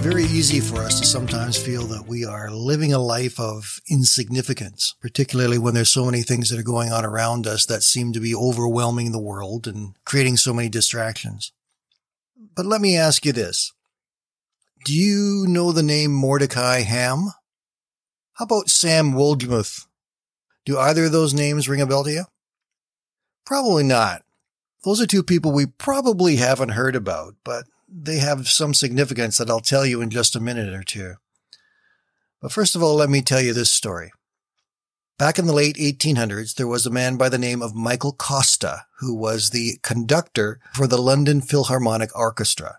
Very easy for us to sometimes feel that we are living a life of insignificance, particularly when there's so many things that are going on around us that seem to be overwhelming the world and creating so many distractions. But let me ask you this. Do you know the name Mordecai Ham? How about Sam Wolgemuth? Do either of those names ring a bell to you? Probably not. Those are two people we probably haven't heard about, but they have some significance that I'll tell you in just a minute or two. But first of all, let me tell you this story. Back in the late 1800s, there was a man by the name of Michael Costa, who was the conductor for the London Philharmonic Orchestra.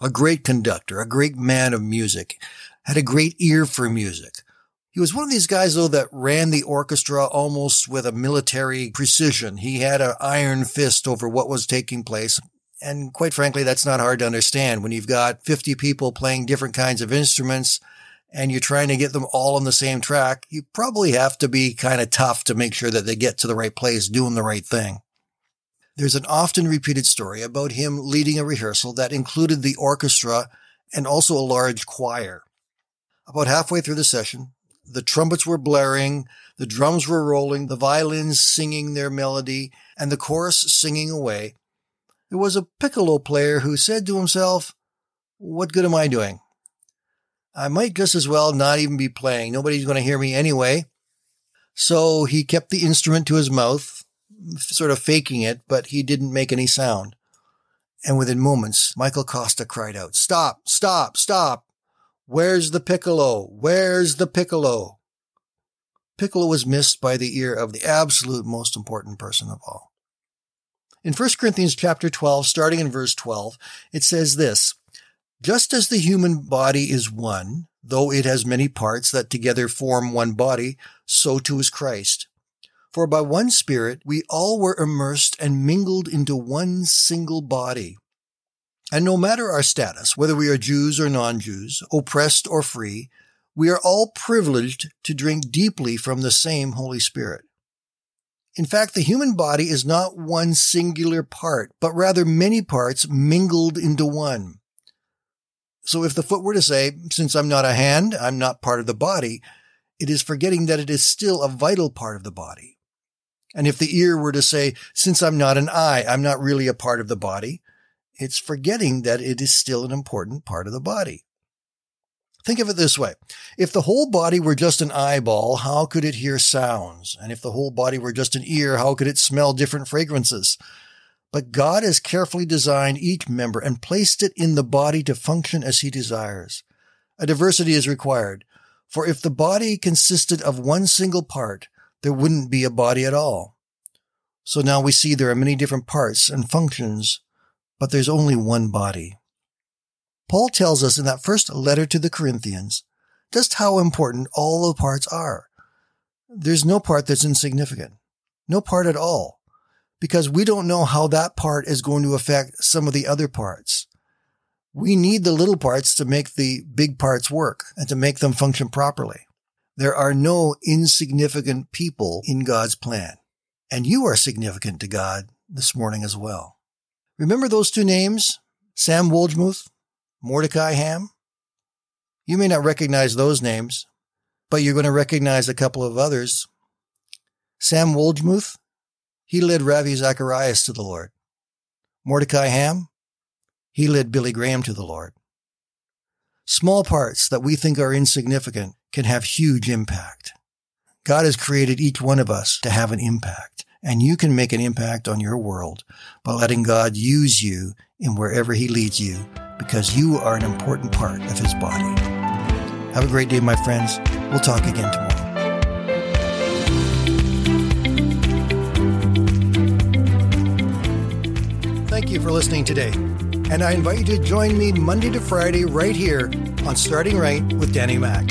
A great conductor, a great man of music, had a great ear for music. He was one of these guys, though, that ran the orchestra almost with a military precision. He had an iron fist over what was taking place. And quite frankly, that's not hard to understand when you've got 50 people playing different kinds of instruments and you're trying to get them all on the same track. You probably have to be kind of tough to make sure that they get to the right place doing the right thing. There's an often repeated story about him leading a rehearsal that included the orchestra and also a large choir. About halfway through the session, the trumpets were blaring, the drums were rolling, the violins singing their melody, and the chorus singing away there was a piccolo player who said to himself, What good am I doing? I might just as well not even be playing. Nobody's going to hear me anyway. So he kept the instrument to his mouth, sort of faking it, but he didn't make any sound. And within moments, Michael Costa cried out, Stop, stop, stop. Where's the piccolo? Where's the piccolo? Piccolo was missed by the ear of the absolute most important person of all. In 1 Corinthians chapter 12, starting in verse 12, it says this, just as the human body is one, though it has many parts that together form one body, so too is Christ. For by one Spirit we all were immersed and mingled into one single body. And no matter our status, whether we are Jews or non-Jews, oppressed or free, we are all privileged to drink deeply from the same Holy Spirit. In fact, the human body is not one singular part, but rather many parts mingled into one. So if the foot were to say, since I'm not a hand, I'm not part of the body, it is forgetting that it is still a vital part of the body. And if the ear were to say, since I'm not an eye, I'm not really a part of the body, it's forgetting that it is still an important part of the body. Think of it this way. If the whole body were just an eyeball, how could it hear sounds? And if the whole body were just an ear, how could it smell different fragrances? But God has carefully designed each member and placed it in the body to function as he desires. A diversity is required. For if the body consisted of one single part, there wouldn't be a body at all. So now we see there are many different parts and functions, but there's only one body. Paul tells us in that first letter to the Corinthians just how important all the parts are. There's no part that's insignificant. No part at all. Because we don't know how that part is going to affect some of the other parts. We need the little parts to make the big parts work and to make them function properly. There are no insignificant people in God's plan. And you are significant to God this morning as well. Remember those two names? Sam Wolgemuth Mordecai Ham. You may not recognize those names, but you're going to recognize a couple of others. Sam Wolgemuth, he led Ravi Zacharias to the Lord. Mordecai Ham, he led Billy Graham to the Lord. Small parts that we think are insignificant can have huge impact. God has created each one of us to have an impact, and you can make an impact on your world by letting God use you in wherever He leads you because you are an important part of his body. Have a great day, my friends. We'll talk again tomorrow. Thank you for listening today. And I invite you to join me Monday to Friday right here on Starting Right with Danny Mack.